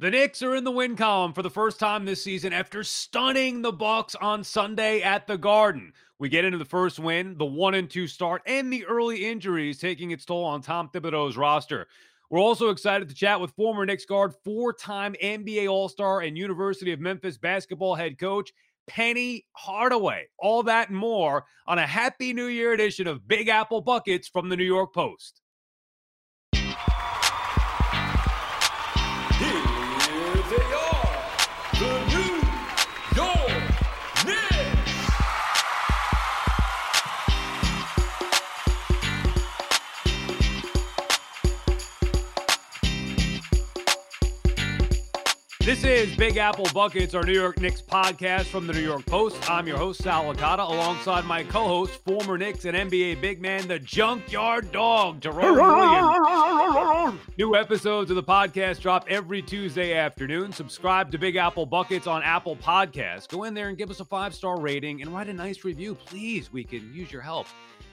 The Knicks are in the win column for the first time this season after stunning the Bucks on Sunday at the Garden. We get into the first win, the one and two start, and the early injuries taking its toll on Tom Thibodeau's roster. We're also excited to chat with former Knicks guard, four-time NBA All-Star, and University of Memphis basketball head coach Penny Hardaway. All that and more on a Happy New Year edition of Big Apple Buckets from the New York Post. This is Big Apple Buckets, our New York Knicks podcast from the New York Post. I'm your host, Sal Licata, alongside my co-host, former Knicks and NBA big man, the Junkyard Dog, Jerome Williams. New episodes of the podcast drop every Tuesday afternoon. Subscribe to Big Apple Buckets on Apple Podcasts. Go in there and give us a five-star rating and write a nice review, please. We can use your help.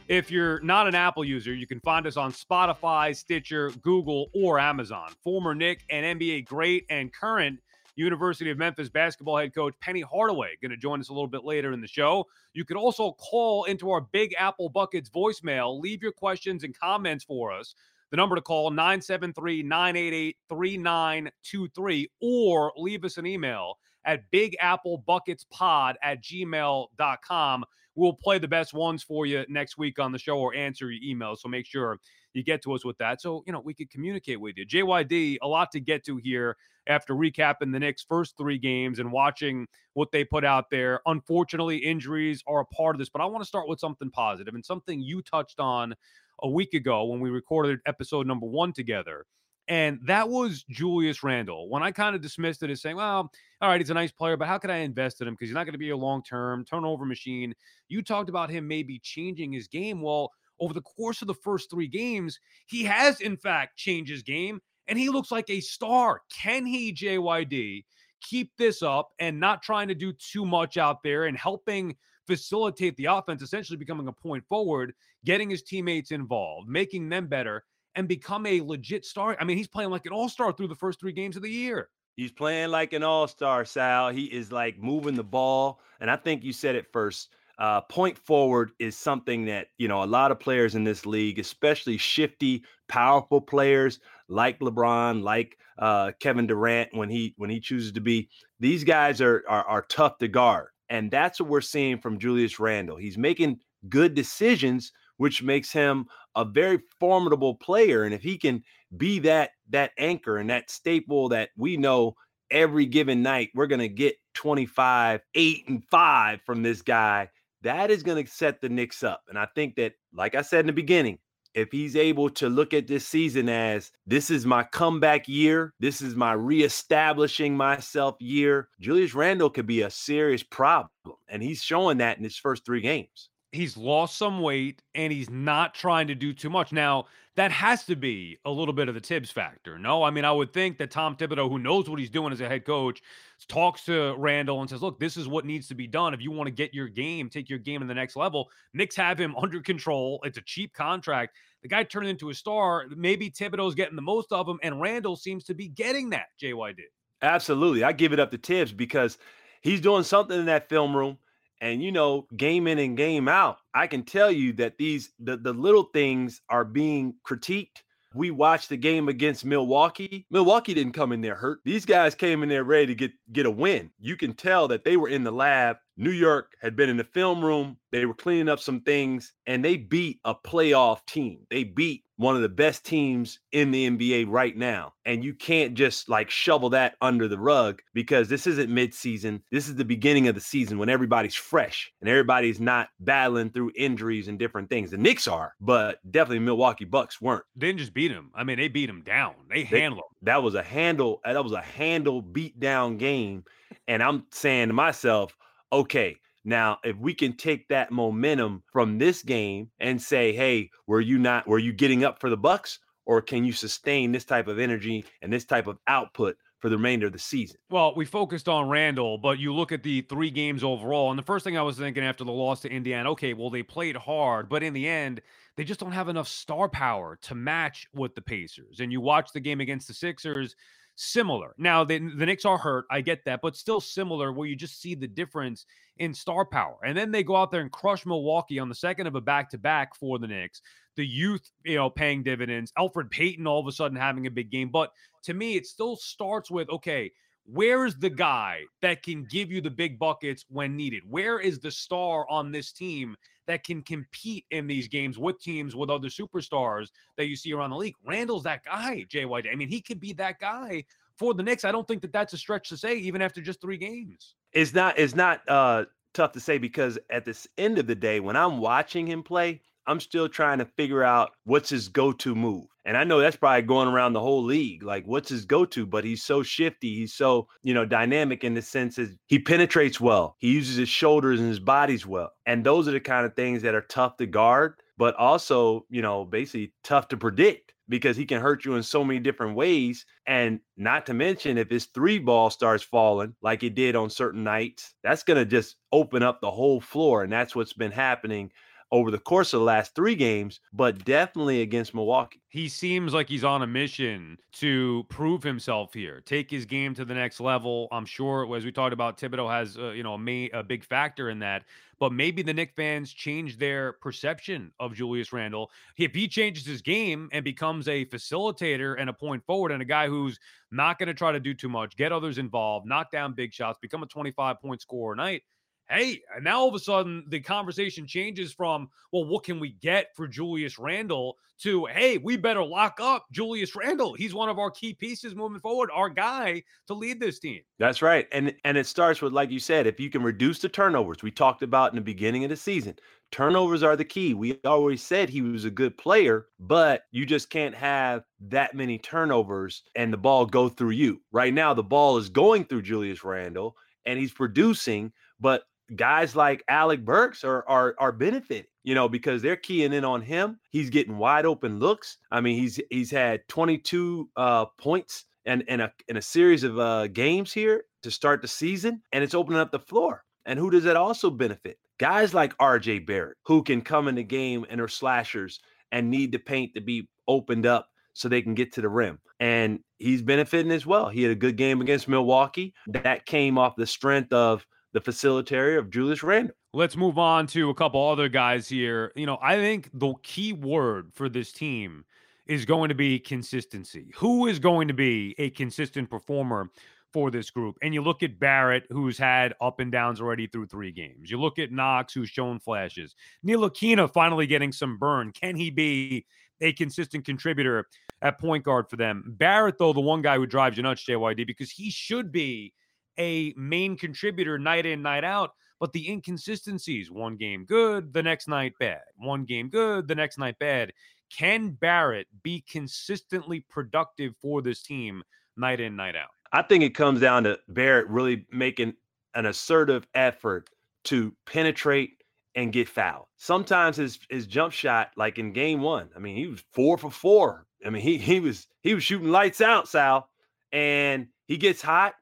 If you're not an Apple user, you can find us on Spotify, Stitcher, Google, or Amazon. Former Knick and NBA great and current University of Memphis basketball head coach Penny Hardaway going to join us a little bit later in the show. You can also call into our Big Apple Buckets voicemail. Leave your questions and comments for us. The number to call 973 988 3923 or leave us an email at bigapple.bucketspod at gmail.com. We'll play the best ones for you next week on the show or answer your emails. So make sure you get to us with that. So, you know, we could communicate with you. JYD, a lot to get to here after recapping the Knicks' first three games and watching what they put out there. Unfortunately, injuries are a part of this, but I want to start with something positive and something you touched on a week ago when we recorded episode number one together. And that was Julius Randle. When I kind of dismissed it as saying, well, all right, he's a nice player, but how can I invest in him? Because he's not going to be a long term turnover machine. You talked about him maybe changing his game. Well, over the course of the first three games, he has, in fact, changed his game and he looks like a star. Can he, JYD, keep this up and not trying to do too much out there and helping facilitate the offense, essentially becoming a point forward, getting his teammates involved, making them better? and become a legit star. I mean, he's playing like an all star through the first three games of the year. He's playing like an all star, Sal. He is like moving the ball. And I think you said it first. Uh, point forward is something that, you know, a lot of players in this league, especially shifty, powerful players like LeBron, like uh, Kevin Durant, when he when he chooses to be, these guys are, are are tough to guard. And that's what we're seeing from Julius Randle. He's making good decisions, which makes him a very formidable player. And if he can be that that anchor and that staple that we know every given night we're to get 25, 8 and 5 from this guy, that is going to set the Knicks up. And I think that like I said in the beginning, if he's able to look at this season as this is my comeback year, this is my reestablishing myself year, Julius Randle could be a serious problem. And he's showing that in his first three games he's lost some weight and he's not trying to do too much. Now, that has to be a little bit of the Thibs factor. No, I mean, I would think that Tom Thibodeau, who knows what he's doing as a head coach, talks to Randle and says, Look, this is what needs to be done. If you want to get your game, take your game to the next level, Knicks have him under control. It's a cheap contract. The guy turned into a star. Maybe Thibodeau's getting the most of him, and Randle seems to be getting that, JYD. Absolutely. I give it up to Thibs because he's doing something in that film room and you know game in and game out i can tell you that these the, the little things are being critiqued. We watched the game against milwaukee. Milwaukee didn't come in there hurt. These guys came in there ready to get get a win. You can tell that they were in the lab. New york had been in the film room. They were cleaning up some things and they beat a playoff team. They beat one of the best teams in the NBA right now. And you can't just like shovel that under the rug because this isn't midseason. This is the beginning of the season when everybody's fresh and everybody's not battling through injuries and different things. The Knicks are, but definitely Milwaukee Bucks weren't. They didn't just beat them. I mean, they beat them down. They, they handled him. That was a handle. That was a handle beat down game. And I'm saying to myself, okay, now, if we can take that momentum from this game and say, "Hey, were you not were you getting up for the Bucks or can you sustain this type of energy and this type of output for the remainder of the season?" Well, we focused on Randle, but you look at the 3 games overall and the first thing I was thinking after the loss to Indiana, okay, well they played hard, but in the end, they just don't have enough star power to match with the Pacers. And you watch the game against the Sixers, similar. Now the, the Knicks are hurt, I get that, but still similar where you just see the difference in star power. And then they go out there and crush Milwaukee on the second of a back-to-back for the Knicks. The youth, you know, paying dividends. Elfrid Payton all of a sudden having a big game. But to me, it still starts with okay, where is the guy that can give you the big buckets when needed? Where is the star on this team that can compete in these games with teams with other superstars that you see around the league? Randle's that guy, JY. I mean, he could be that guy for the Knicks. I don't think that that's a stretch to say, even after just three games. It's not. It's not uh, tough to say because at this end of the day, when I'm watching him play, I'm still trying to figure out what's his go-to move. And I know that's probably going around the whole league. Like, what's his go-to? But he's so shifty. He's so, you know, dynamic in the sense that he penetrates well. He uses his shoulders and his bodies well. And those are the kind of things that are tough to guard, but also, you know, basically tough to predict because he can hurt you in so many different ways. And not to mention, if his three ball starts falling like it did on certain nights, that's going to just open up the whole floor. And that's what's been happening over the course of the last three games, but definitely against Milwaukee. He seems like he's on a mission to prove himself here, take his game to the next level. I'm sure, as we talked about, Thibodeau has uh, you know a, a big factor in that. But maybe the Knick fans change their perception of Julius Randle. If he changes his game and becomes a facilitator and a point forward and a guy who's not going to try to do too much, get others involved, knock down big shots, become a 25 point scorer night hey, and now all of a sudden the conversation changes from, well, what can we get for Julius Randle to, hey, we better lock up Julius Randle. He's one of our key pieces moving forward, our guy to lead this team. That's right. And and it starts with, like you said, if you can reduce the turnovers, we talked about in the beginning of the season. Turnovers are the key. We always said he was a good player, but you just can't have that many turnovers and the ball go through you. Right now, the ball is going through Julius Randle and he's producing, but guys like Alec Burks are are are benefiting, you know, because they're keying in on him. He's getting wide open looks. I mean, he's he's had 22 uh, points and in a in a series of uh, games here to start the season, and it's opening up the floor. And who does that also benefit? Guys like RJ Barrett, who can come in the game and are slashers and need the paint to be opened up so they can get to the rim. And he's benefiting as well. He had a good game against Milwaukee. That came off the strength of the facilitator of Julius Randle. Let's move on to a couple other guys here. You know, I think the key word for this team is going to be consistency. Who is going to be a consistent performer for this group? And you look at Barrett, who's had up and downs already through three games. You look at Knox, who's shown flashes. Ntilikina finally getting some burn. Can he be a consistent contributor at point guard for them? Barrett, though, the one guy who drives you nuts, JYD, because he should be a main contributor night in, night out. But the inconsistencies, one game good, the next night bad. One game good, the next night bad. Can Barrett be consistently productive for this team night in, night out? I think it comes down to Barrett really making an assertive effort to penetrate and get fouled. Sometimes his his jump shot, like in game one, I mean, he was four for four. I mean, he he was he was shooting lights out, Sal, and he gets hot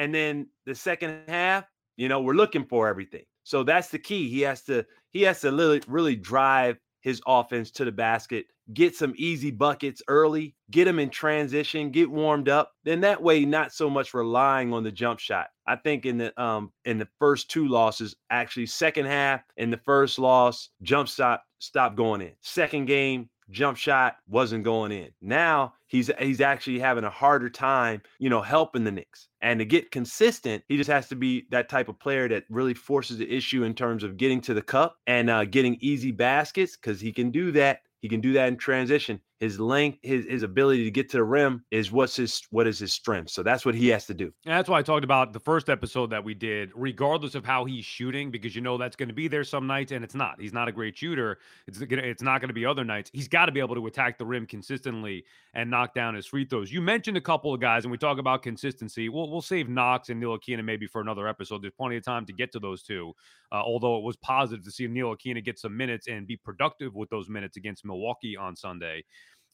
and then the second half, you know, we're looking for everything. So that's the key. He has to he has to really really drive his offense to the basket, get some easy buckets early, get him in transition, get warmed up. Then that way, not so much relying on the jump shot. I think in the um in the first two losses, actually second half in the first loss, jump shot stopped going in. Second game, jump shot wasn't going in. Now he's he's actually having a harder time, you know, helping the Knicks. And to get consistent, he just has to be that type of player that really forces the issue in terms of getting to the cup and uh, getting easy baskets because he can do that he can do that in transition. His length, his his ability to get to the rim is what's his what is his strength. So that's what he has to do. And that's why I talked about the first episode that we did, regardless of how he's shooting, because you know that's going to be there some nights, and it's not. He's not a great shooter. It's it's not going to be other nights. He's got to be able to attack the rim consistently and knock down his free throws. You mentioned a couple of guys, and we talk about consistency. We'll we'll save Knox and Ntilikina maybe for another episode. There's plenty of time to get to those two. Uh, although it was positive to see Ntilikina get some minutes and be productive with those minutes against Milwaukee on Sunday.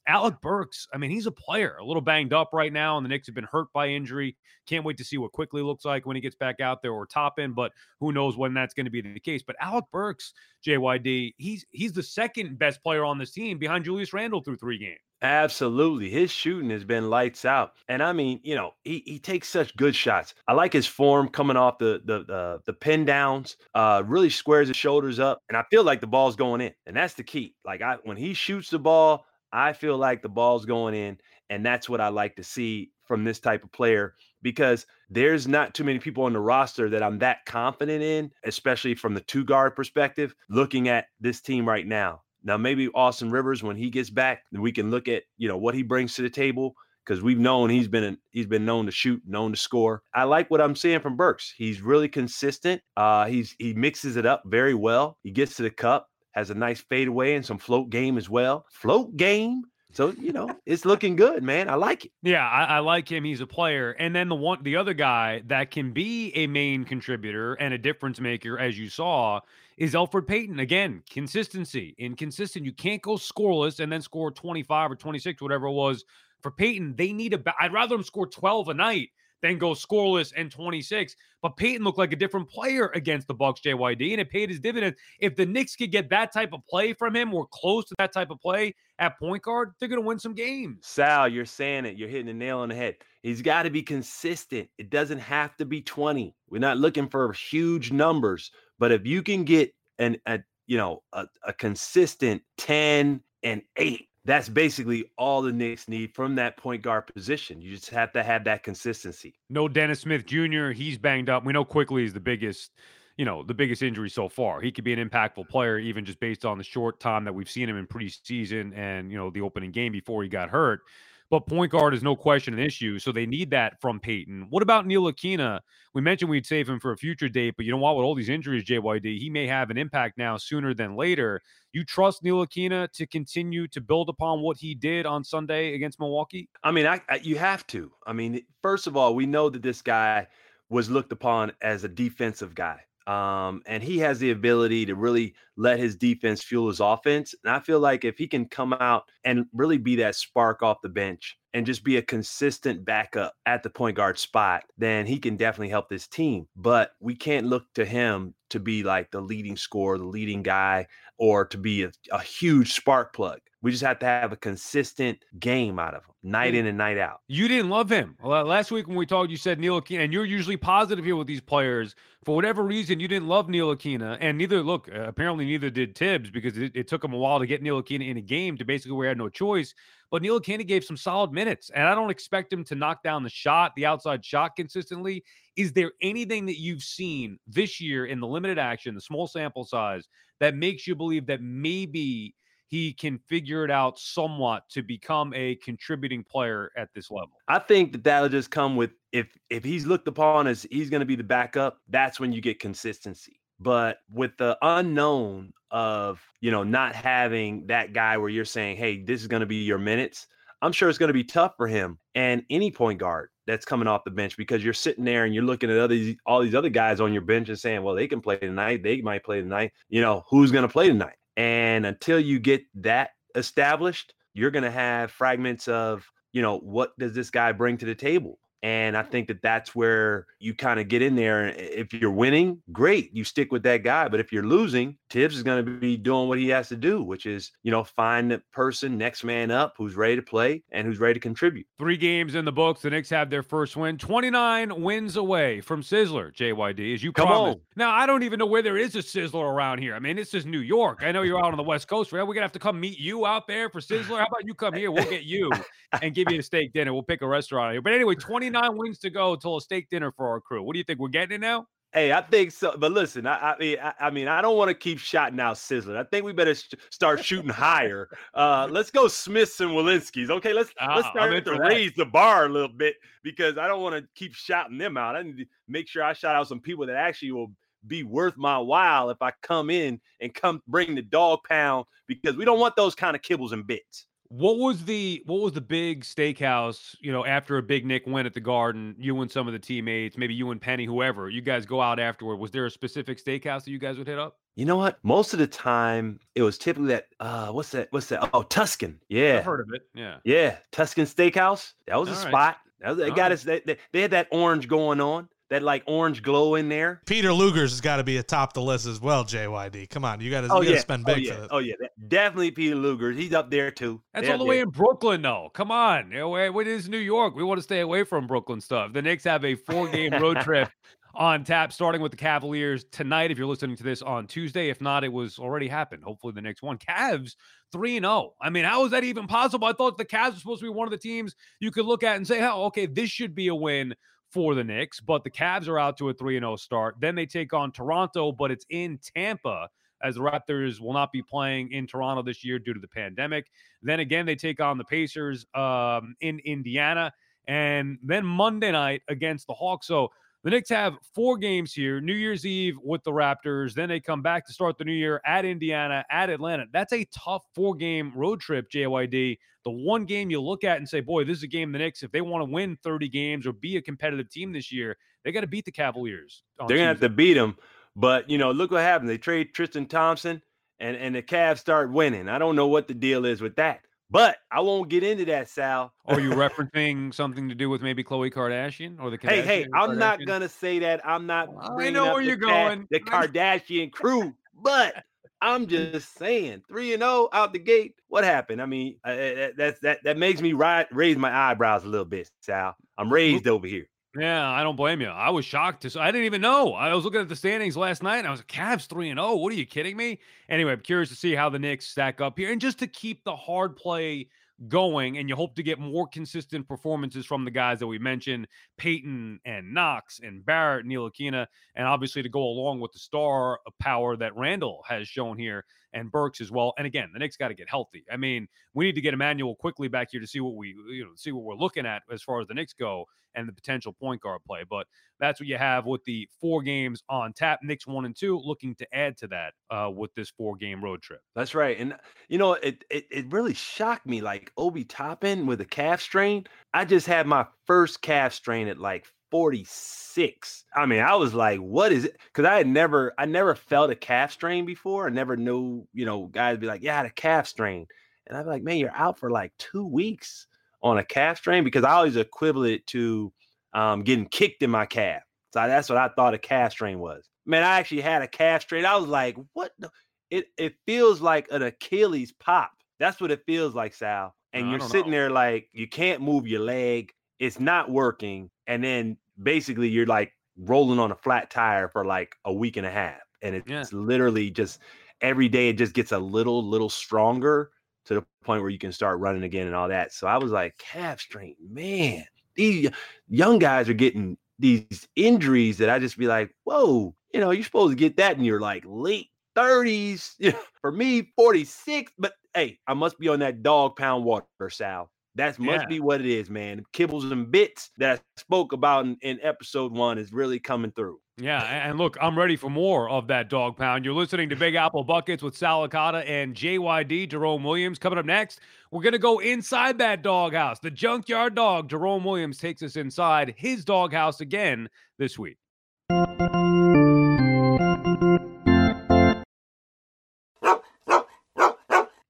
Alec Burks, I mean, he's a player, a little banged up right now, and the Knicks have been hurt by injury. Can't wait to see what Quickley looks like when he gets back out there or Toppin, but who knows when that's going to be the case. But Alec Burks, JYD, he's he's the second best player on this team behind Julius Randle through three games. Absolutely. His shooting has been lights out. And I mean, you know, he, he takes such good shots. I like his form coming off the the the, the pin downs, uh, really squares his shoulders up. And I feel like the ball's going in. And that's the key. Like I when he shoots the ball, I feel like the ball's going in. And that's what I like to see from this type of player because there's not too many people on the roster that I'm that confident in, especially from the two guard perspective, looking at this team right now. Now, maybe Austin Rivers, when he gets back, we can look at you know what he brings to the table because we've known he's been he's been known to shoot, known to score. I like what I'm seeing from Burks. He's really consistent. Uh, he's he mixes it up very well. He gets to the cup, has a nice fadeaway and some float game as well. Float game. So you know it's looking good, man. I like it. Yeah, I, I, like him. He's a player, and then the one, the other guy that can be a main contributor and a difference maker, as you saw, is Elfrid Payton. Again, consistency, inconsistent. You can't go scoreless and then score 25 or 26, whatever it was. For Payton, they need a. I'd rather him score 12 a night than go scoreless and 26. But Payton looked like a different player against the Bucks, JYD, and it paid his dividends. If the Knicks could get that type of play from him or close to that type of play at point guard, they're going to win some games. Sal, you're saying it. You're hitting the nail on the head. He's got to be consistent. It doesn't have to be 20. We're not looking for huge numbers, but if you can get an a you know a, a consistent 10 and 8 that's basically all the Knicks need from that point guard position. You just have to have that consistency. No Dennis Smith Jr. He's banged up. We know Quickley is the biggest, you know, the biggest injury so far. He could be an impactful player, even just based on the short time that we've seen him in preseason and you know the opening game before he got hurt. But point guard is no question an issue. So they need that from Payton. What about Ntilikina? We mentioned we'd save him for a future date, but you know what? With all these injuries, JYD, he may have an impact now sooner than later. You trust Ntilikina to continue to build upon what he did on Sunday against Milwaukee? I mean, I, I you have to. I mean, first of all, we know that this guy was looked upon as a defensive guy. Um, and he has the ability to really let his defense fuel his offense. And I feel like if he can come out and really be that spark off the bench and just be a consistent backup at the point guard spot, then he can definitely help this team. But we can't look to him to be like the leading scorer, the leading guy, or to be a, a huge spark plug. We just have to have a consistent game out of him, night in and night out. You didn't love him. Last week when we talked, you said Neil Ntilikina, and you're usually positive here with these players. For whatever reason, you didn't love Neil Ntilikina, and neither, look, apparently neither did Thibs because it, it, took him a while to get Ntilikina in a game to basically where he had no choice. But Ntilikina gave some solid minutes, and I don't expect him to knock down the shot, the outside shot consistently. Is there anything that you've seen this year in the limited action, the small sample size, that makes you believe that maybe – he can figure it out somewhat to become a contributing player at this level. I think that that'll just come with if if he's looked upon as he's going to be the backup, that's when you get consistency. But with the unknown of, you know, not having that guy where you're saying, "Hey, this is going to be your minutes." I'm sure it's going to be tough for him and any point guard that's coming off the bench because you're sitting there and you're looking at other all these other guys on your bench and saying, "Well, they can play tonight. They might play tonight. You know, who's going to play tonight?" And until you get that established, you're going to have fragments of, you know, what does this guy bring to the table? And I think that that's where you kind of get in there. If you're winning, great, you stick with that guy. But if you're losing, Thibs is going to be doing what he has to do, which is, you know, find the person next man up who's ready to play and who's ready to contribute. Three games in the books. The Knicks have their first win, 29 wins away from Sizzler, JYD, as you Come promised. On. Now, I don't even know where there is a Sizzler around here. I mean, this is New York. I know you're out on the West Coast, right? We're going to have to come meet you out there for Sizzler. How about you come here? We'll get you and give you a steak dinner. We'll pick a restaurant here. But anyway, 29 wins to go till a steak dinner for our crew. What do you think? We're getting it now? Hey, I think so. But listen, I, I mean, I, I, mean, I don't want to keep shotting out Sizzler. I think we better sh- start shooting higher. Uh, let's go Smiths and Wollensky's. Okay, let's uh, let's start to raise the bar a little bit because I don't want to keep shouting them out. I need to make sure I shout out some people that actually will be worth my while if I come in and come bring the dog pound because we don't want those kind of kibbles and bits. What was the what was the big steakhouse, you know, after a big Knick win at the Garden, you and some of the teammates, maybe you and Penny, whoever, you guys go out afterward. Was there a specific steakhouse that you guys would hit up? You know what? Most of the time, it was typically that. Uh, what's that? What's that? Oh, Tuscan. Yeah, I've heard of it. Yeah. yeah, Tuscan Steakhouse. That was a All right. spot. That was, they All got right. us. They, they, they had that orange going on, that like orange glow in there. Peter Luger's has got to be atop the list as well. JYD, come on, you got to Oh to yeah, spend oh big yeah, for this. oh yeah, definitely Peter Luger. He's up there too. That's They're all the up way there. in Brooklyn, though. Come on. You what is New York? We want to stay away from Brooklyn stuff. The Knicks have a four game road trip on tap, starting with the Cavaliers tonight. If you're listening to this on Tuesday, if not, it was already happened. Hopefully, the next one. Cavs 3 0. I mean, how is that even possible? I thought the Cavs were supposed to be one of the teams you could look at and say, oh, okay, this should be a win for the Knicks, but the Cavs are out to a 3 0 start. Then they take on Toronto, but it's in Tampa as the Raptors will not be playing in Toronto this year due to the pandemic. Then again, they take on the Pacers um, in Indiana. And then Monday night against the Hawks. So the Knicks have four games here New Year's Eve with the Raptors. Then they come back to start the new year at Indiana, at Atlanta. That's a tough four game road trip, JYD. The one game you look at and say, boy, this is a game the Knicks, if they want to win 30 games or be a competitive team this year, they got to beat the Cavaliers. They're gonna have to beat them. But you know, look what happened. They trade Tristan Thompson, and and the Cavs start winning. I don't know what the deal is with that, but I won't get into that, Sal. Are you referencing something to do with maybe Khloe Kardashian or the Hey, hey, I'm not gonna say that. I'm not. I know where you're going. The Kardashian crew, but I'm just saying, three and zero out the gate. What happened? I mean, uh, uh, that's that that makes me ri- raise my eyebrows a little bit, Sal. I'm raised over here. Yeah, I don't blame you. I was shocked to. I didn't even know. I was looking at the standings last night, and I was like, "Cavs three and zero. What are you kidding me?" Anyway, I'm curious to see how the Knicks stack up here, and just to keep the hard play going, and you hope to get more consistent performances from the guys that we mentioned, Payton and Knox and Barrett, Neil Ntilikina, and obviously to go along with the star power that Randle has shown here and Burks as well. And again, the Knicks got to get healthy. I mean, we need to get Immanuel Quickley back here to see what we you know see what we're looking at as far as the Knicks go and the potential point guard play. But that's what you have with the four games on tap. Knicks one and two, looking to add to that uh, with this four game road trip. That's right. And you know, it, it it really shocked me. Like Obi Toppin with a calf strain. I just had my first calf strain at like 46. I mean, I was like, what is it? Because I had never I never felt a calf strain before. I never knew, you know, guys be like, yeah, I had a calf strain. And I'd be like, man, you're out for like two weeks on a calf strain because I always equivalent it to um, getting kicked in my calf. So that's what I thought a calf strain was. Man, I actually had a calf strain. I was like, what the? It it feels like an Achilles pop. That's what it feels like, Sal. And I you're sitting know. there like you can't move your leg. It's not working. And then basically you're like rolling on a flat tire for like a week and a half. And it's Yeah. literally just every day it just gets a little, little stronger to the point where you can start running again and all that. So I was like, calf strain, man. These young guys are getting these injuries that I just be like, whoa, you know, you're supposed to get that in your like late 30s. For me, 46. But hey, I must be on that dog pound water, Sal. That must Yeah. be what it is, man. Kibbles and bits that I spoke about in, in episode one is really coming through. Yeah, and look, I'm ready for more of that dog pound. You're listening to Big Apple Buckets with Sal Licata and JYD, Jerome Williams. Coming up next, we're going to go inside that doghouse. The junkyard dog, Jerome Williams, takes us inside his doghouse again this week.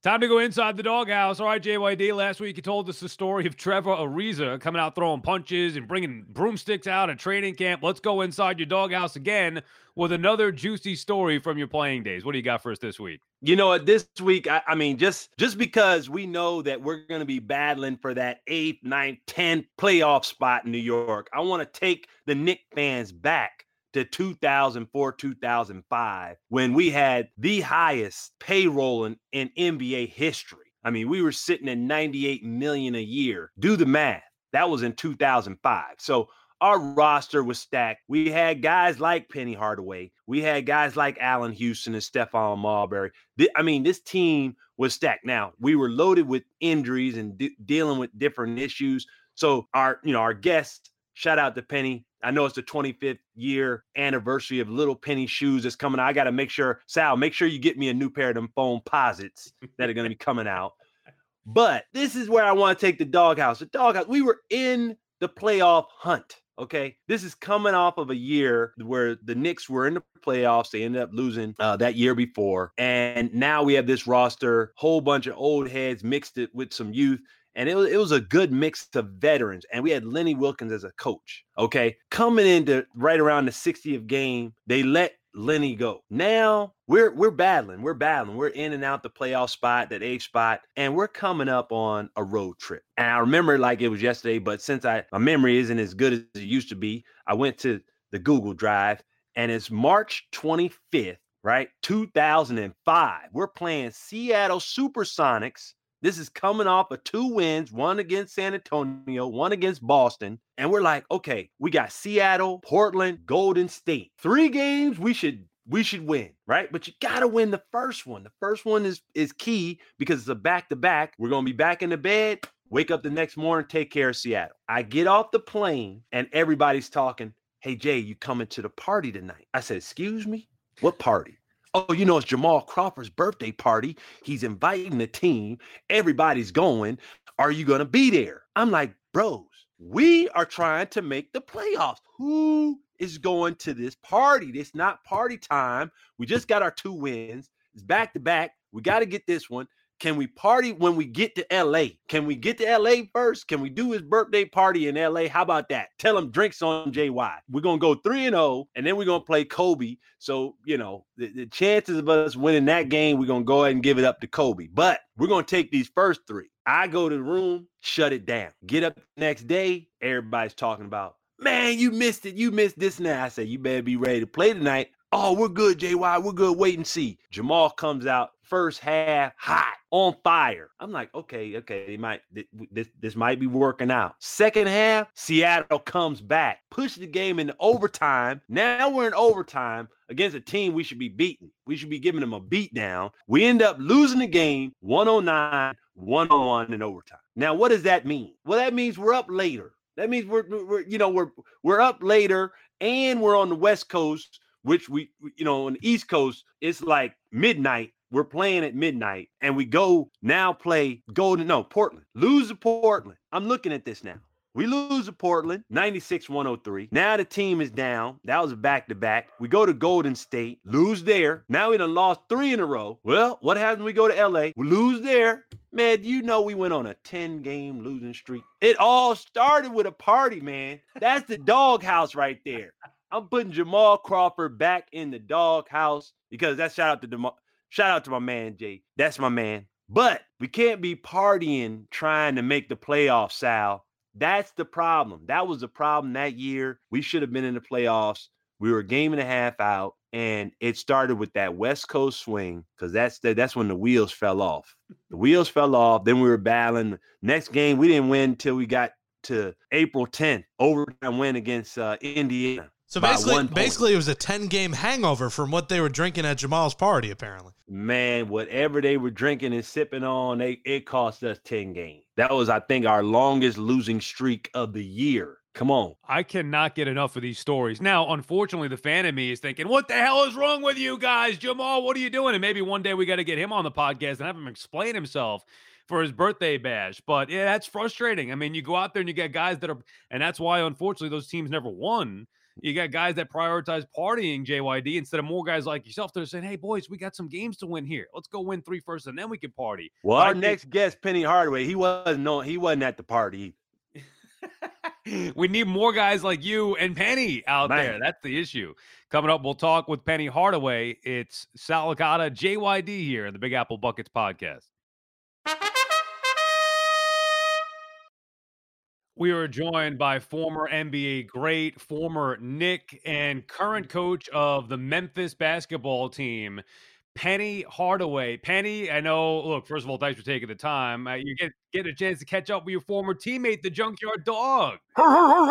Time to go inside the doghouse. All right, JYD. Last week you told us the story of Trevor Ariza coming out throwing punches and bringing broomsticks out at training camp. Let's go inside your doghouse again with another juicy story from your playing days. What do you got for us this week? You know what? This week, I, I mean, just just because we know that we're going to be battling for that eighth, ninth, tenth playoff spot in New York, I want to take the Knick fans back to 2004, 2005, when we had the highest payroll in, in NBA history. I mean, we were sitting at 98 million a year. Do the math. That was in 2005. So our roster was stacked. We had guys like Penny Hardaway. We had guys like Allan Houston and Stephon Marbury. I mean, this team was stacked. Now we were loaded with injuries and de- dealing with different issues. So our, you know, our guest, shout out to Penny. I know it's the 25th year anniversary of Little Penny shoes that's coming out. I got to make sure, Sal, make sure you get me a new pair of them Foamposites that are going to be coming out. But this is where I want to take the doghouse. The doghouse, we were in the playoff hunt. Okay. This is coming off of a year where the Knicks were in the playoffs. They ended up losing uh, that year before. And now we have this roster, whole bunch of old heads mixed it with some youth. And it was, it was a good mix of veterans. And we had Lenny Wilkens as a coach. Okay. Coming into right around the 60th game, they let Lenny go. Now we're we're battling. We're battling. We're in and out the playoff spot, that A spot, and we're coming up on a road trip. And I remember like it was yesterday, but since I my memory isn't as good as it used to be, I went to the Google Drive and it's March 25th, right? 2005. We're playing Seattle Supersonics this is coming off of two wins, one against San Antonio, one against Boston. And we're like, okay, we got Seattle, Portland, Golden State. Three games we should we should win, right? But you got to win the first one. The first one is is key because it's a back to back. We're to be back in the bed, wake up the next morning, take care of Seattle. I get off the plane and everybody's talking, "Hey Jay, you coming to the party tonight?" I said, "Excuse me? What party?" Oh, you know, it's Jamal Crawford's birthday party. He's inviting the team. Everybody's going. Are you going to be there? I'm like, bros, we are trying to make the playoffs. Who is going to this party? It's not party time. We just got our two wins. It's back to back. We got to get this one. Can we party when we get to LA? Can we get to LA first? Can we do his birthday party in LA? How about that? Tell him drinks on JY. We're gonna go 3 and 0, and then we're gonna play Kobe. So, you know, the, the chances of us winning that game, we're gonna go ahead and give it up to Kobe. But we're gonna take these first three. I go to the room, shut it down. Get up next day, everybody's talking about, man, you missed it. You missed this now. I said, you better be ready to play tonight. Oh, we're good, JY. We're good. Wait and see. Jamal comes out first half hot on fire. I'm like, okay, okay, they might this this might be working out. Second half, Seattle comes back, push the game into overtime. Now we're in overtime against a team we should be beating. We should be giving them a beat down. We end up losing the game 109, 101 in overtime. Now, what does that mean? Well, that means we're up later. That means we're, we're you know we're we're up later and we're on the West Coast which we, you know, on the East Coast, it's like midnight. We're playing at midnight and we go now play Golden, no, Portland. Lose to Portland. I'm looking at this now. We lose to Portland, 96 103. Now the team is down. That was a back to back. We go to Golden State, lose there. Now we done lost three in a row. Well, what happens we go to LA? We lose there. Man, you know we went on a 10 game losing streak. It all started with a party, man. That's the doghouse right there. I'm putting Jamal Crawford back in the doghouse because that's shout out to shout out to my man Jay. That's my man. But we can't be partying trying to make the playoffs, Sal. That's the problem. That was the problem that year. We should have been in the playoffs. We were a game and a half out, and it started with that West Coast swing because that's the, that's when the wheels fell off. The wheels fell off. Then we were battling. Next game, we didn't win until we got to April 10th, overtime win against uh, Indiana. So basically, basically, it was a ten game hangover from what they were drinking at Jamal's party. Apparently, man, whatever they were drinking and sipping on, they it cost us ten games. That was, I think, our longest losing streak of the year. Come on. I cannot get enough of these stories. Now, unfortunately, the fan of me is thinking, what the hell is wrong with you guys? Jamal, what are you doing? And maybe one day we got to get him on the podcast and have him explain himself for his birthday bash. But yeah, that's frustrating. I mean, you go out there and you get guys that are, and that's why, unfortunately, those teams never won you got guys that prioritize partying, JYD, instead of more guys like yourself that are saying, hey, boys, we got some games to win here. Let's go win three first and then we can party. Well, our next guest, Penny Hardaway, he wasn't no, he wasn't at the party. we need more guys like you and Penny out Man. there. That's the issue. Coming up, we'll talk with Penny Hardaway. It's Sal Licata, JYD here in the Big Apple Buckets podcast. We are joined by former NBA great, former Knick, and current coach of the Memphis basketball team, Penny Hardaway. Penny, I know. Look, first of all, thanks for taking the time. Uh, you get get a chance to catch up with your former teammate, the Junkyard Dog. JYD,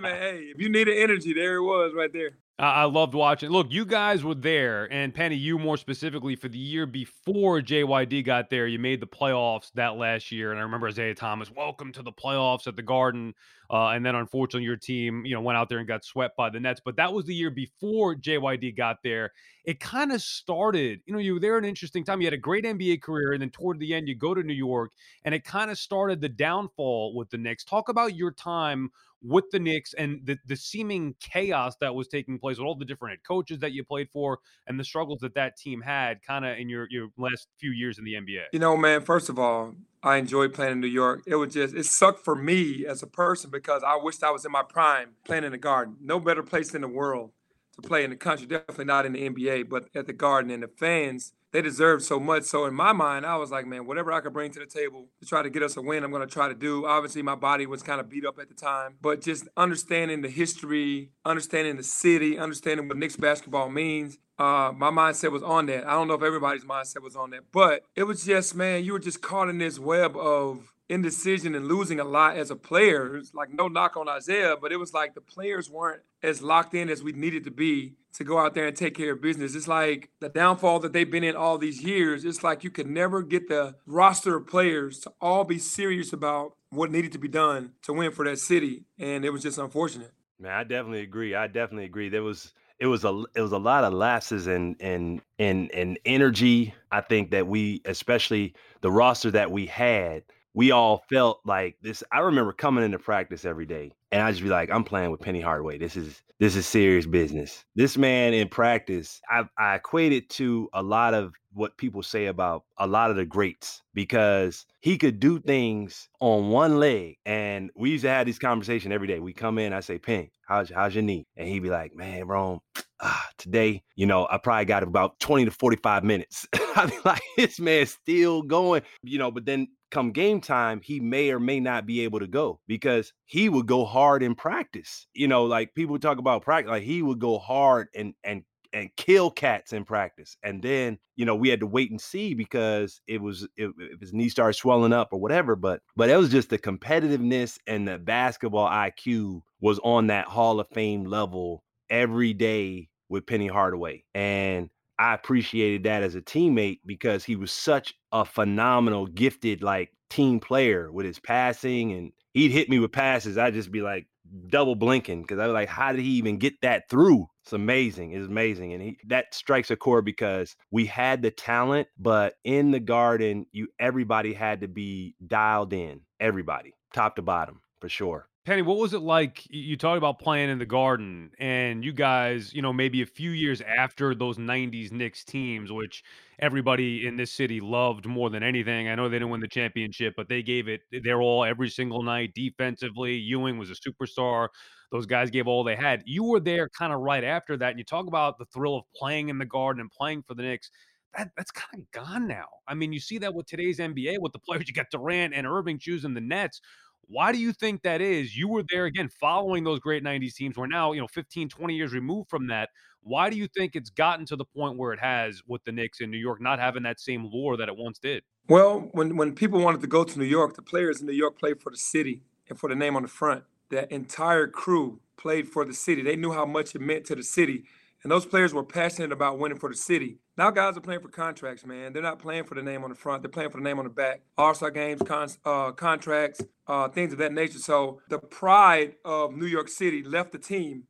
man. Hey, if you needed energy, there it was right there. I loved watching. Look, you guys were there, and Penny, you more specifically for the year before JYD got there. You made the playoffs that last year, and I remember Isiah Thomas, welcome to the playoffs at the Garden. Uh, and then unfortunately, your team, you know, went out there and got swept by the Nets. But that was the year before JYD got there. It kind of started, you know, you were there an interesting time. You had a great NBA career, and then toward the end, you go to New York, and it kind of started the downfall with the Knicks. Talk about your time with the Knicks and the, the seeming chaos that was taking place with all the different head coaches that you played for and the struggles that that team had kind of in your, your last few years in the NBA? You know, man, first of all, I enjoyed playing in New York. It was just, it sucked for me as a person because I wished I was in my prime playing in the garden. No better place in the world to play in the country, definitely not in the NBA, but at the garden. And the fans, they deserve so much. So in my mind, I was like, man, whatever I could bring to the table to try to get us a win, I'm going to try to do. Obviously, my body was kind of beat up at the time, but just understanding the history, understanding the city, understanding what Knicks basketball means. Uh, my mindset was on that. I don't know if everybody's mindset was on that, but it was just, man, you were just caught in this web of indecision and losing a lot as a player. It's like no knock on Isiah, but it was like the players weren't as locked in as we needed to be to go out there and take care of business. It's like the downfall that they've been in all these years. It's like you could never get the roster of players to all be serious about what needed to be done to win for that city, and it was just unfortunate. Man, I definitely agree. I definitely agree. There was it was a it was a lot of lapses in in in in energy. I think that we, especially the roster that we had, we all felt like this. I remember coming into practice every day and I just be like, I'm playing with Penny Hardaway. This is this is serious business. This man in practice, I, I equate it to a lot of what people say about a lot of the greats because he could do things on one leg. And we used to have this conversation every day. We come in, I say, Penny, how's how's your knee? And he'd be like, Man, Rome, ah, today, you know, I probably got about 20 to 45 minutes. I be like, this man's still going, you know, but then come game time, he may or may not be able to go because he would go hard in practice. You know, like people talk about practice, like he would go hard and and and kill cats in practice. And then, you know, we had to wait and see because it was if, if his knee started swelling up or whatever. But but it was just the competitiveness and the basketball IQ was on that Hall of Fame level every day with Penny Hardaway. And I appreciated that as a teammate because he was such a phenomenal, gifted, like team player with his passing. And he'd hit me with passes. I'd just be like double blinking because I was like, how did he even get that through? It's amazing. It's amazing. And he that strikes a chord because we had the talent, but in the garden, you everybody had to be dialed in. Everybody, top to bottom, for sure. Penny, what was it like? You talked about playing in the Garden, and you guys, you know, maybe a few years after those '90s Knicks teams, which everybody in this city loved more than anything. I know they didn't win the championship, but they gave it their all every single night defensively. Ewing was a superstar. Those guys gave all they had. You were there kind of right after that, and you talk about the thrill of playing in the Garden and playing for the Knicks. That, that's kind of gone now. I mean, you see that with today's NBA, with the players you got Durant and Irving choosing the Nets why do you think that is? You were there again following those great 90s teams. We're now, you know, 15, 20 years removed from that. Why do you think it's gotten to the point where it has with the Knicks in New York not having that same lure that it once did? Well, when, when people wanted to go to New York, the players in New York played for the city and for the name on the front. That entire crew played for the city. They knew how much it meant to the city. And those players were passionate about winning for the city. Now guys are playing for contracts, man. They're not playing for the name on the front. They're playing for the name on the back. All-Star games, uh, contracts, uh, things of that nature. So the pride of New York City left the team,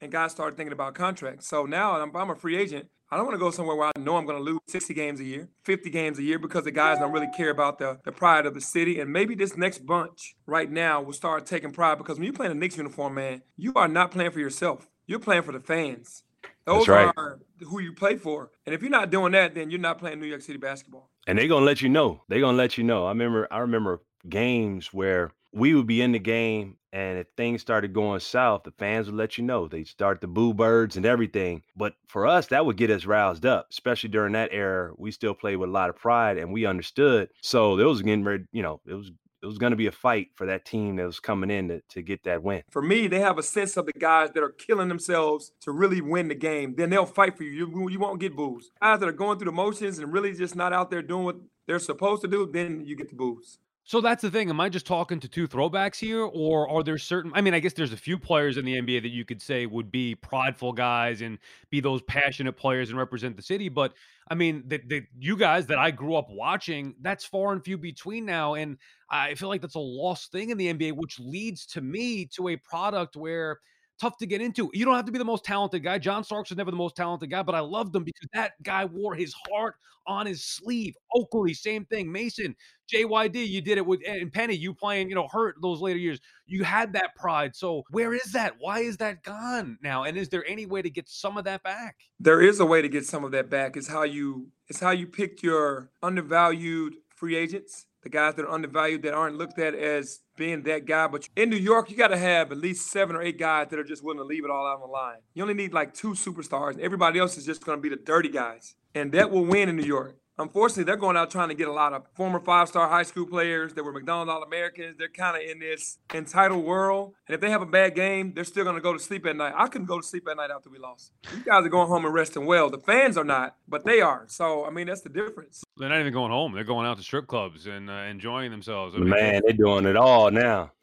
and guys started thinking about contracts. So now I'm, I'm a free agent. I don't want to go somewhere where I know I'm going to lose 60 games a year, 50 games a year, because the guys don't really care about the, the pride of the city. And maybe this next bunch right now will start taking pride because when you're playing a Knicks uniform, man, you are not playing for yourself. You're playing for the fans. Those right. are who you play for. And if you're not doing that, then you're not playing New York City basketball. And they're gonna let you know. They're gonna let you know. I remember I remember games where we would be in the game and if things started going south, the fans would let you know. They'd start the boo birds and everything. But for us, that would get us roused up, especially during that era. We still played with a lot of pride and we understood. So it was getting ready, you know, it was it was going to be a fight for that team that was coming in to, to get that win. For me, they have a sense of the guys that are killing themselves to really win the game. Then they'll fight for you. You, you won't get boos. Guys that are going through the motions and really just not out there doing what they're supposed to do, then you get the boos. So that's the thing. Am I just talking to two throwbacks here, or are there certain? I mean, I guess there's a few players in the NBA that you could say would be prideful guys and be those passionate players and represent the city. But I mean, that you guys that I grew up watching, that's far and few between now, and I feel like that's a lost thing in the NBA, which leads to me to a product where tough to get into. You don't have to be the most talented guy. John Starks was never the most talented guy, but I loved him because that guy wore his heart on his sleeve. Oakley, same thing. Mason, JYD, you did it with and Penny, you playing, you know, hurt those later years. You had that pride. So where is that? Why is that gone now? And is there any way to get some of that back? There is a way to get some of that back. It's how you it's how you pick your undervalued free agents the guys that are undervalued that aren't looked at as being that guy. But in New York, you got to have at least seven or eight guys that are just willing to leave it all out on the line. You only need like two superstars. Everybody else is just going to be the dirty guys. And that will win in New York. Unfortunately, they're going out trying to get a lot of former five star high school players that were McDonald's All Americans. They're kind of in this entitled world. And if they have a bad game, they're still going to go to sleep at night. I couldn't go to sleep at night after we lost. You guys are going home and resting well. The fans are not, but they are. So, I mean, that's the difference. They're not even going home. They're going out to strip clubs and uh, enjoying themselves. I mean, Man, they're doing it all now.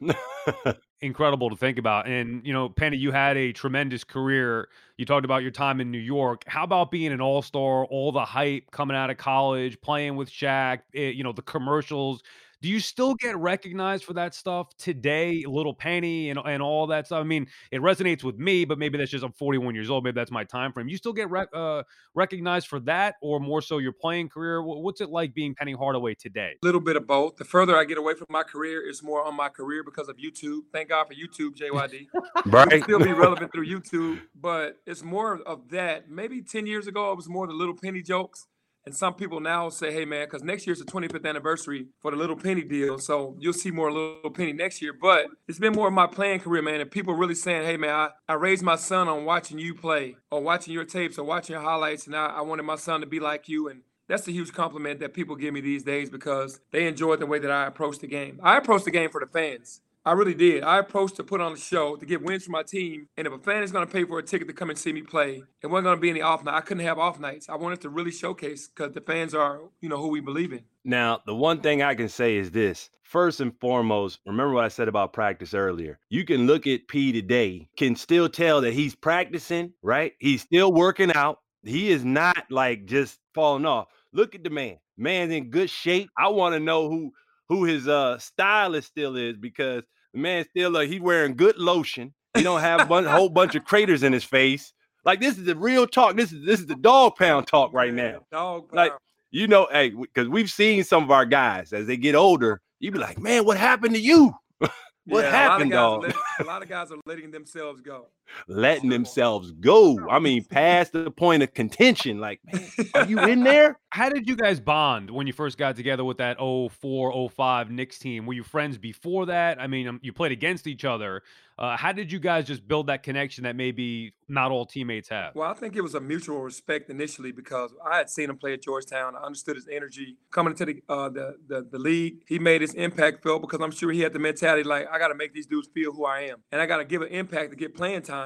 incredible to think about. And you know, Penny, you had a tremendous career. You talked about your time in New York. How about being an All Star? All the hype coming out of college, playing with Shaq. It, eh, you know, the commercials. Do you still get recognized for that stuff today? Little Penny and, and all that stuff. I mean, it resonates with me, but maybe that's just I'm 41 years old. Maybe that's my time frame. You still get rec- uh, recognized for that, or more so your playing career? What's it like being Penny Hardaway today? A little bit of both. The further I get away from my career, it's more on my career because of YouTube. Thank God for YouTube, JYD. right. still be relevant through YouTube, but it's more of that. Maybe 10 years ago, it was more the little penny jokes. And some people now say, hey, man, because next year's the 25th anniversary for the Little Penny deal. So you'll see more Little Penny next year. But it's been more of my playing career, man. And people really saying, hey, man, I, I raised my son on watching you play or watching your tapes or watching your highlights. And I, I wanted my son to be like you. And that's a huge compliment that people give me these days because they enjoy the way that I approach the game. I approach the game for the fans. I really did. I approached to put on a show to get wins for my team. And if a fan is going to pay for a ticket to come and see me play, it wasn't going to be any off night. I couldn't have off nights. I wanted to really showcase because the fans are, you know, who we believe in. Now, the one thing I can say is this. First and foremost, remember what I said about practice earlier. You can look at P today, can still tell that he's practicing, right? He's still working out. He is not like just falling off. Look at the man. Man's in good shape. I want to know who who his uh stylist still is because the man still uh, he's wearing good lotion. He don't have a whole bunch of craters in his face. Like this is the real talk. This is this is the dog pound talk right now. Dog pound. Like you know, hey, because we've seen some of our guys as they get older. You be like, man, what happened to you? what Yeah, happened, a dog? letting, a lot of guys are letting themselves go. Letting themselves go. I mean, past the point of contention. Like, man, are you in there? How did you guys bond when you first got together with that 04, 05 Knicks team? Were you friends before that? I mean, um, you played against each other. Uh, how did you guys just build that connection that maybe not all teammates have? Well, I think it was a mutual respect initially because I had seen him play at Georgetown. I understood his energy coming into the uh, the, the the league. He made his impact felt because I'm sure he had the mentality like I got to make these dudes feel who I am, and I got to give an impact to get playing time.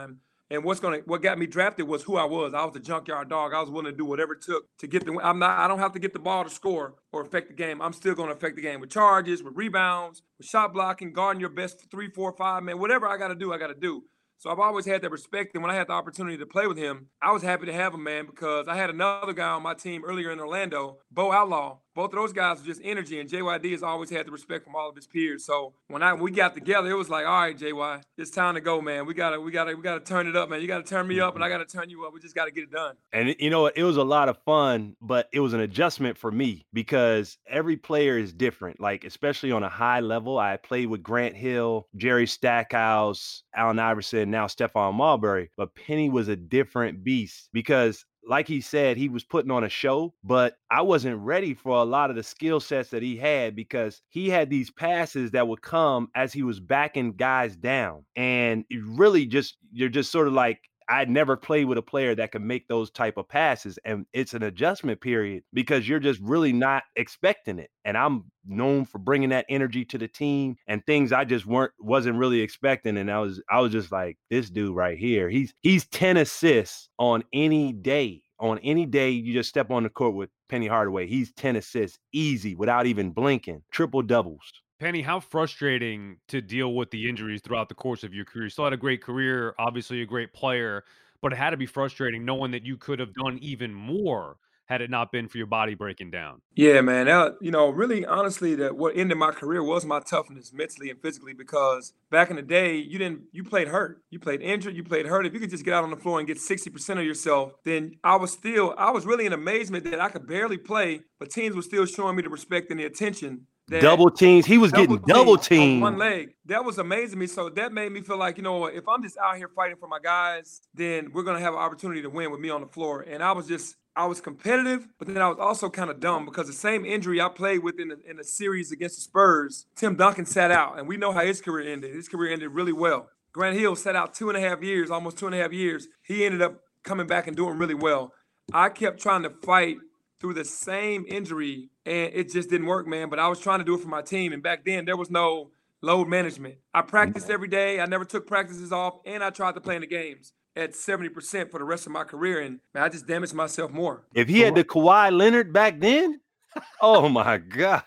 And what's gonna what got me drafted was who I was. I was a junkyard dog. I was willing to do whatever it took to get the. I'm not. I don't have to get the ball to score or affect the game. I'm still gonna affect the game with charges, with rebounds, with shot blocking, guarding your best three, four, five man. Whatever I got to do, I got to do. So I've always had that respect. And when I had the opportunity to play with him, I was happy to have him, man, because I had another guy on my team earlier in Orlando, Bo Outlaw. Both of those guys were just energy, and JYD has always had the respect from all of his peers. So when I we got together, it was like, all right, JY, it's time to go, man. We gotta, we gotta, we gotta turn it up, man. You gotta turn me up, and I gotta turn you up. We just gotta get it done. And you know what? It was a lot of fun, but it was an adjustment for me because every player is different. Like, especially on a high level, I played with Grant Hill, Jerry Stackhouse, Allen Iverson, now Stephon Marbury. But Penny was a different beast because like he said, he was putting on a show, but I wasn't ready for a lot of the skill sets that he had because he had these passes that would come as he was backing guys down. And really just, you're just sort of like, I'd never played with a player that could make those type of passes. And it's an adjustment period because you're just really not expecting it. And I'm known for bringing that energy to the team and things I just weren't wasn't really expecting. And I was I was just like, this dude right here, he's he's 10 assists on any day. On any day you just step on the court with Penny Hardaway, he's 10 assists easy without even blinking. Triple doubles. Penny, how frustrating to deal with the injuries throughout the course of your career. You still had a great career, obviously a great player, but it had to be frustrating knowing that you could have done even more had it not been for your body breaking down. Yeah, man. That, you know, really, honestly, that what ended my career was my toughness, mentally and physically. Because back in the day, you didn't, you played hurt, you played injured, you played hurt. If you could just get out on the floor and get sixty percent of yourself, then I was still, I was really in amazement that I could barely play, but teams were still showing me the respect and the attention double teams. He was getting double teamed. One leg. That was amazing me. So that made me feel like, you know, if I'm just out here fighting for my guys, then we're gonna have an opportunity to win with me on the floor. And I was just I was competitive, but then I was also kind of dumb because the same injury I played with in the, in the series against the Spurs, Tim Duncan sat out, and we know how his career ended. His career ended really well. Grant Hill sat out two and a half years, almost two and a half years. He ended up coming back and doing really well. I kept trying to fight through the same injury, and it just didn't work, man. But I was trying to do it for my team, and back then there was no load management. I practiced every day. I never took practices off, and I tried to play in the games at 70% for the rest of my career. And man, I just damaged myself more. If he had the Kawhi Leonard back then, oh my gosh.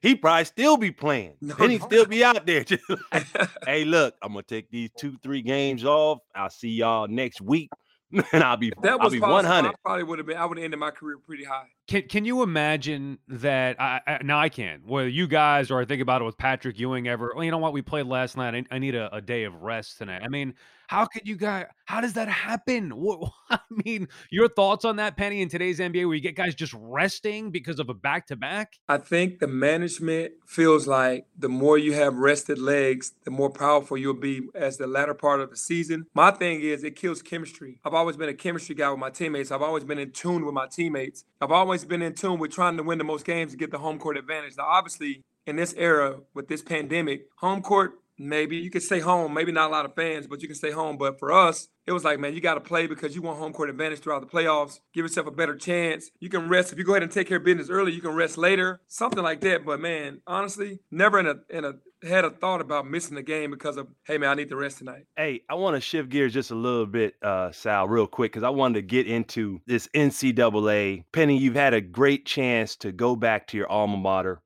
He probably still be playing. No, and he'd still be out there. Just like, hey, look, I'm gonna take these two, three games off. I'll see y'all next week. And I'll be that was I'll be 100. I probably would have been. I would have ended my career pretty high. Can Can you imagine that? I, I, now I can. Whether you guys or I think about it with Patrick Ewing ever. Well, you know what? We played last night. I, I need a, a, day of rest tonight. I mean, how could you guys? How does that happen? What, I mean, your thoughts on that, Penny, in today's NBA, where you get guys just resting because of a back to back? I think the management feels like the more you have rested legs, the more powerful you'll be as the latter part of the season. My thing is, it kills chemistry. I've always been a chemistry guy with my teammates. I've always been in tune with my teammates. I've always been in tune with trying to win the most games to get the home court advantage. Now, obviously, in this era with this pandemic, home court maybe you could stay home. Maybe not a lot of fans, but you can stay home. But for us, it was like, man, you got to play because you want home court advantage throughout the playoffs. Give yourself a better chance. You can rest if you go ahead and take care of business early. You can rest later, something like that. But man, honestly, never in a in a had a thought about missing the game because of hey man, I need to rest tonight. Hey, I want to shift gears just a little bit, uh, Sal, real quick because I wanted to get into this NCAA. Penny, you've had a great chance to go back to your alma mater,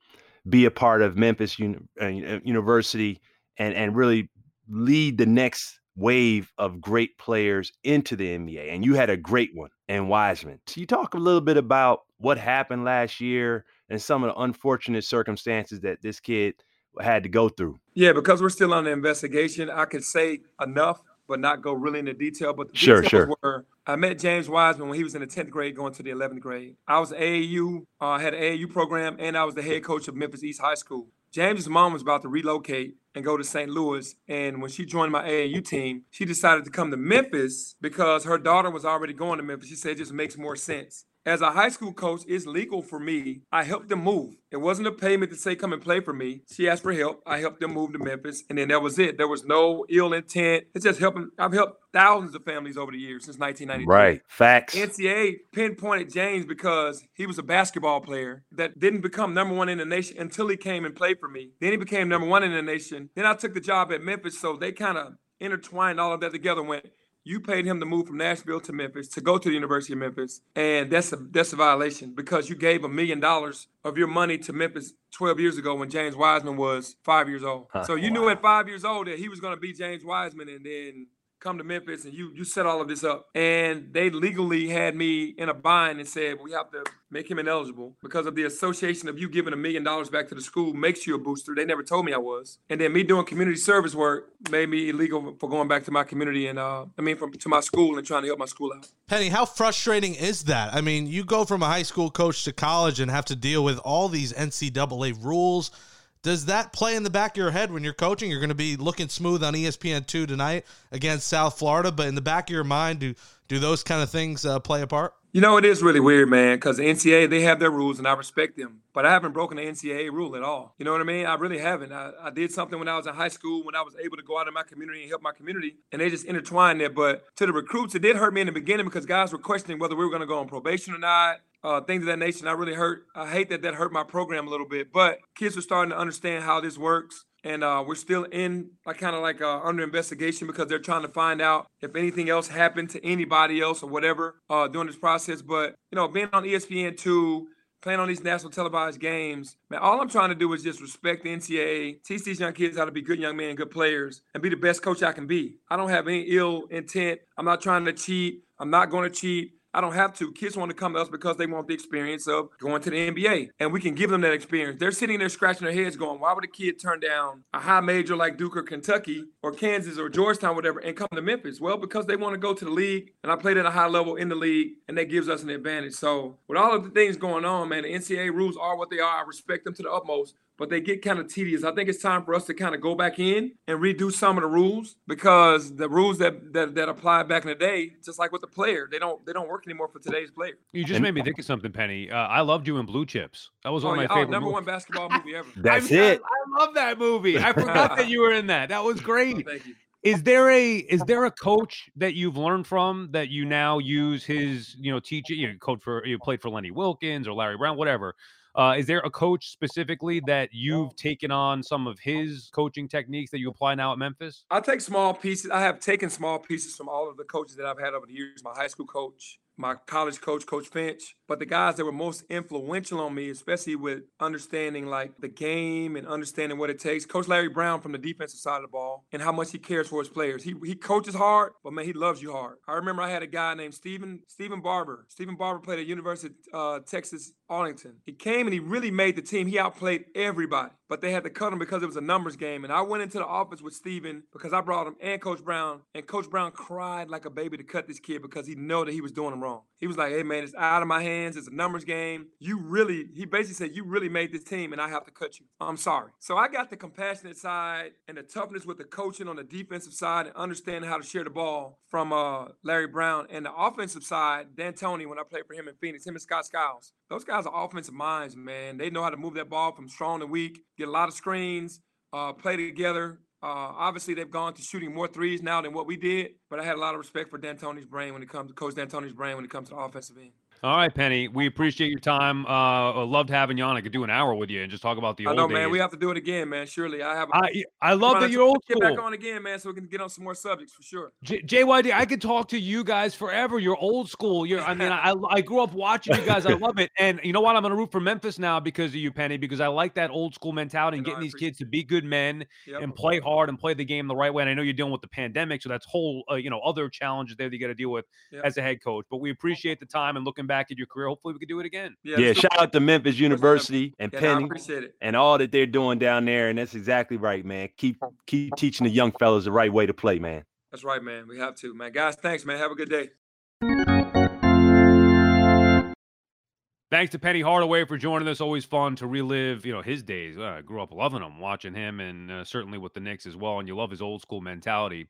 be a part of Memphis Uni- uh, University and and really lead the next wave of great players into the NBA. And you had a great one and Wiseman. So you talk a little bit about what happened last year and some of the unfortunate circumstances that this kid had to go through. Yeah, because we're still on the investigation, I could say enough, but not go really into detail. But the sure, sure. were I met James Wiseman when he was in the 10th grade going to the 11th grade. I was AAU, uh, had an AAU program, and I was the head coach of Memphis East High School. James's mom was about to relocate and go to St. Louis. And when she joined my AAU team, she decided to come to Memphis because her daughter was already going to Memphis. She said it just makes more sense as a high school coach, it's legal for me. I helped them move. It wasn't a payment to say come and play for me. She asked for help. I helped them move to Memphis, and then that was it. There was no ill intent. It's just helping. I've helped thousands of families over the years since 1993. Right. Facts. NCAA pinpointed James because he was a basketball player that didn't become number one in the nation until he came and played for me. Then he became number one in the nation. Then I took the job at Memphis, so they kind of intertwined all of that together. Went you paid him to move from Nashville to Memphis to go to the University of Memphis, and that's a that's a violation because you gave a million dollars of your money to Memphis 12 years ago when James Wiseman was five years old. So you wow. knew at five years old that he was going to be James Wiseman, and then come to Memphis and you you set all of this up. And they legally had me in a bind and said we have to make him ineligible because of the association of you giving a million dollars back to the school makes you a booster. They never told me I was. And then me doing community service work made me illegal for going back to my community and uh I mean from to my school and trying to help my school out. Penny, how frustrating is that? I mean, you go from a high school coach to college and have to deal with all these NCAA rules does that play in the back of your head when you're coaching? You're going to be looking smooth on ESPN2 tonight against South Florida, but in the back of your mind, do do those kind of things uh, play a part? You know, it is really weird, man, because the NCAA, they have their rules and I respect them, but I haven't broken the NCAA rule at all. You know what I mean? I really haven't. I, I did something when I was in high school when I was able to go out in my community and help my community, and they just intertwined there. But to the recruits, it did hurt me in the beginning because guys were questioning whether we were going to go on probation or not uh, things of that nature. I really hurt. I hate that that hurt my program a little bit, but kids are starting to understand how this works. And uh, we're still in like kind of like uh, under investigation because they're trying to find out if anything else happened to anybody else or whatever uh, during this process. But you know, being on ESPN two, playing on these national televised games, man, all I'm trying to do is just respect the NCAA, teach these young kids how to be good young men, good players, and be the best coach I can be. I don't have any ill intent. I'm not trying to cheat. I'm not going to cheat. I don't have to. Kids want to come to us because they want the experience of going to the NBA, and we can give them that experience. They're sitting there scratching their heads, going, "Why would a kid turn down a high major like Duke or Kentucky or Kansas or Georgetown, whatever, and come to Memphis?" Well, because they want to go to the league, and I played at a high level in the league, and that gives us an advantage. So, with all of the things going on, man, the NCAA rules are what they are. I respect them to the utmost but they get kind of tedious. I think it's time for us to kind of go back in and redo some of the rules because the rules that that, that apply back in the day, just like with the player, they don't they don't work anymore for today's player. You just made me think of something, Penny. Uh, I loved you in Blue Chips. That was one oh, of my yeah, favorite. Oh, number movies. one basketball movie ever. That's I, it. I, I love that movie. I forgot that you were in that. That was Oh, great. thank you. Is there a is there a coach that you've learned from that you now use his you know teaching you know, coach for you played for Lenny Wilkens or Larry Brown whatever uh, is there a coach specifically that you've taken on some of his coaching techniques that you apply now at Memphis? I take small pieces. I have taken small pieces from all of the coaches that I've had over the years. My high school coach, my college coach, Coach Finch. But the guys that were most influential on me, especially with understanding like the game and understanding what it takes, Coach Larry Brown from the defensive side of the ball and how much he cares for his players. He he coaches hard, but man, he loves you hard. I remember I had a guy named Stephen Stephen Barber. Stephen Barber played at University of uh, Texas Arlington. He came and he really made the team. He outplayed everybody, but they had to cut him because it was a numbers game. And I went into the office with Stephen because I brought him and Coach Brown, and Coach Brown cried like a baby to cut this kid because he knew that he was doing him wrong. He was like, "Hey man, it's out of my hands. It's a numbers game. You really," he basically said, "You really made this team, and I have to cut you. I'm sorry." So I got the compassionate side and the toughness with the coaching on the defensive side and understanding how to share the ball from uh, Larry Brown, and the offensive side, D'Antoni, when I played for him in Phoenix, him and Scott Skiles. Those guys are offensive minds, man. They know how to move that ball from strong to weak, get a lot of screens, uh, play together. Uh, obviously, they've gone to shooting more threes now than what we did, but I had a lot of respect for D'Antoni's brain when it comes to Coach D'Antoni's brain when it comes to the offensive end. All right, Penny. We appreciate your time. Uh, loved having you on. I could do an hour with you and just talk about the I old know, days. man. We have to do it again, man. Surely, I have. a- I I love that you're old Get school. back on again, man, so we can get on some more subjects for sure. J- JYD, I could talk to you guys forever. You're old school. You're, I mean, I, I grew up watching you guys. I love it. And you know what? I'm going to root for Memphis now because of you, Penny, because I like that old school mentality and You know, getting these kids to be good men Yep. and play hard and play the game the right way. And I know you're dealing with the pandemic, so that's whole, uh, you know, other challenges there that you got to deal with Yep. as a head coach. But we appreciate the time and looking back at your career. Hopefully, we could do it again. Yeah, let's shout out to Memphis University and. Yeah, no, Penny appreciate it. and all that they're doing down there. And that's exactly right, man. Keep keep teaching the young fellas the right way to play, man. That's right, man. We have to, man. Guys, thanks, man. Have a good day. Thanks to Penny Hardaway for joining us. Always fun to relive, you know, his days. Uh, I grew up loving him, watching him, and uh, certainly with the Knicks as well. And you love his old school mentality.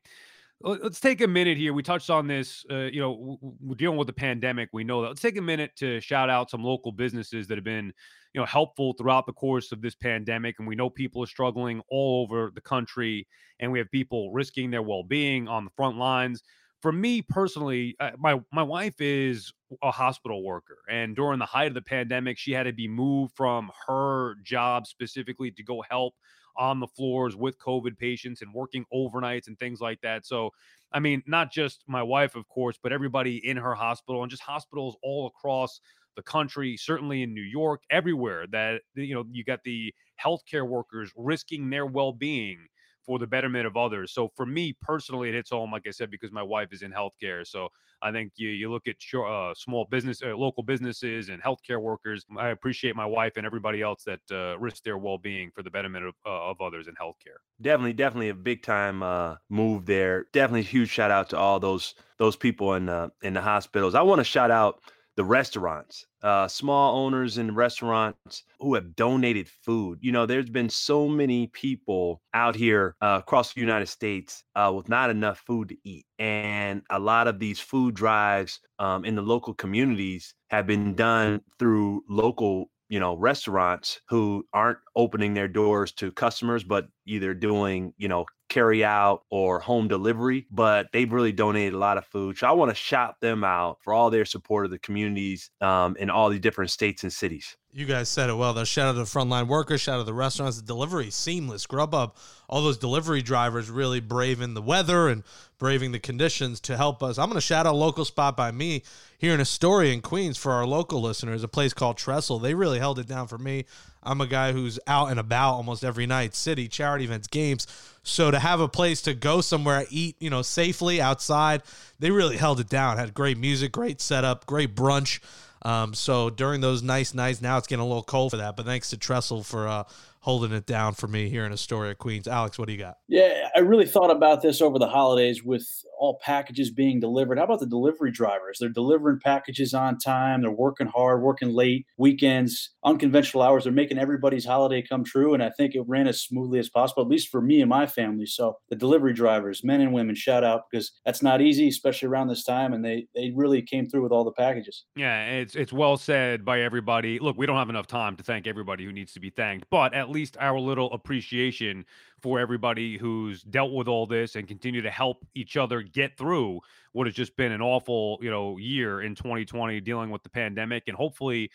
Let- Let's take a minute here. We touched on this. Uh, you know, we're dealing with the pandemic. We know that. Let's take a minute to shout out some local businesses that have been, you know, helpful throughout the course of this pandemic. And we know people are struggling all over the country, and we have people risking their well-being on the front lines for me personally, uh, my my wife is a hospital worker, and during the height of the pandemic, she had to be moved from her job specifically to go help on the floors with COVID patients and working overnights and things like that. So, I mean, not just my wife, of course, but everybody in her hospital and just hospitals all across the country, certainly in New York, everywhere that you know you got the healthcare workers risking their well-being for the betterment of others. So for me personally, it hits home, like I said, because my wife is in healthcare. So I think you you look at uh, small business, uh, local businesses, and healthcare workers. I appreciate my wife and everybody else that uh, risk their well being for the betterment of, uh, of others in healthcare. Definitely, definitely a big time uh, move there. Definitely huge shout out to all those those people in uh, in the hospitals. I want to shout out the restaurants, uh, small owners in restaurants who have donated food. You know, there's been so many people out here uh, across the United States uh, with not enough food to eat. And a lot of these food drives um, in the local communities have been done through local you know restaurants who aren't opening their doors to customers but either doing you know carry out or home delivery but they've really donated a lot of food. So i want to shout them out for all their support of the communities um, in all the different states and cities You guys said it well. Though. Shout out to the frontline workers. Shout out to the restaurants. The delivery seamless. Grubhub. All those delivery drivers really braving the weather and braving the conditions to help us. I'm going to shout out a local spot by me here in Astoria in Queens for our local listeners. A place called Trestle. They really held it down for me. I'm a guy who's out and about almost every night, city, charity events, games. So to have a place to go somewhere, eat, you know, safely outside, they really held it down. Had great music, great setup, great brunch. Um, so during those nice nights, now it's getting a little cold for that. But thanks to Trestle for uh, holding it down for me here in Astoria, Queens. Alex, what do you got? Yeah, I really thought about this over the holidays with all packages being delivered. How about the delivery drivers? They're delivering packages on time. They're working hard, working late, weekends, unconventional hours. They're making everybody's holiday come true. And I think it ran as smoothly as possible, at least for me and my family. So the delivery drivers, men and women, shout out because that's not easy, especially around this time. And they they really came through with all the packages. Yeah, it's it's well said by everybody. Look, we don't have enough time to thank everybody who needs to be thanked, but at least our little appreciation for everybody who's dealt with all this and continue to help each other get through what has just been an awful, you know, year in 2020 dealing with the pandemic and hopefully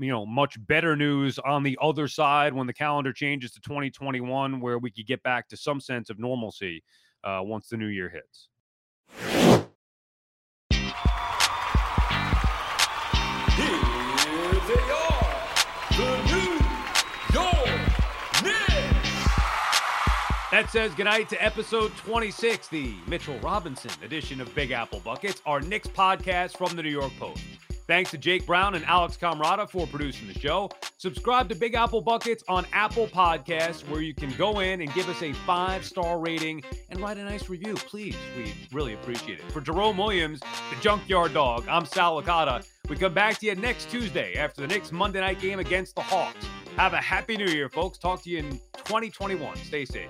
you know much better news on the other side when the calendar changes to 2021 where we could get back to some sense of normalcy uh, once the new year hits That says goodnight to episode 26, the Mitchell Robinson edition of Big Apple Buckets, our Knicks podcast from the New York Post. Thanks to Jake Brown and Alex Camarada for producing the show. Subscribe to Big Apple Buckets on Apple Podcasts, where you can go in and give us a five star rating and write a nice review. Please, we really appreciate it. For Jerome Williams, the Junkyard Dog, I'm Sal Licata. We come back to you next Tuesday after the Knicks Monday night game against the Hawks. Have a happy new year, folks. Talk to you in 2021. Stay safe.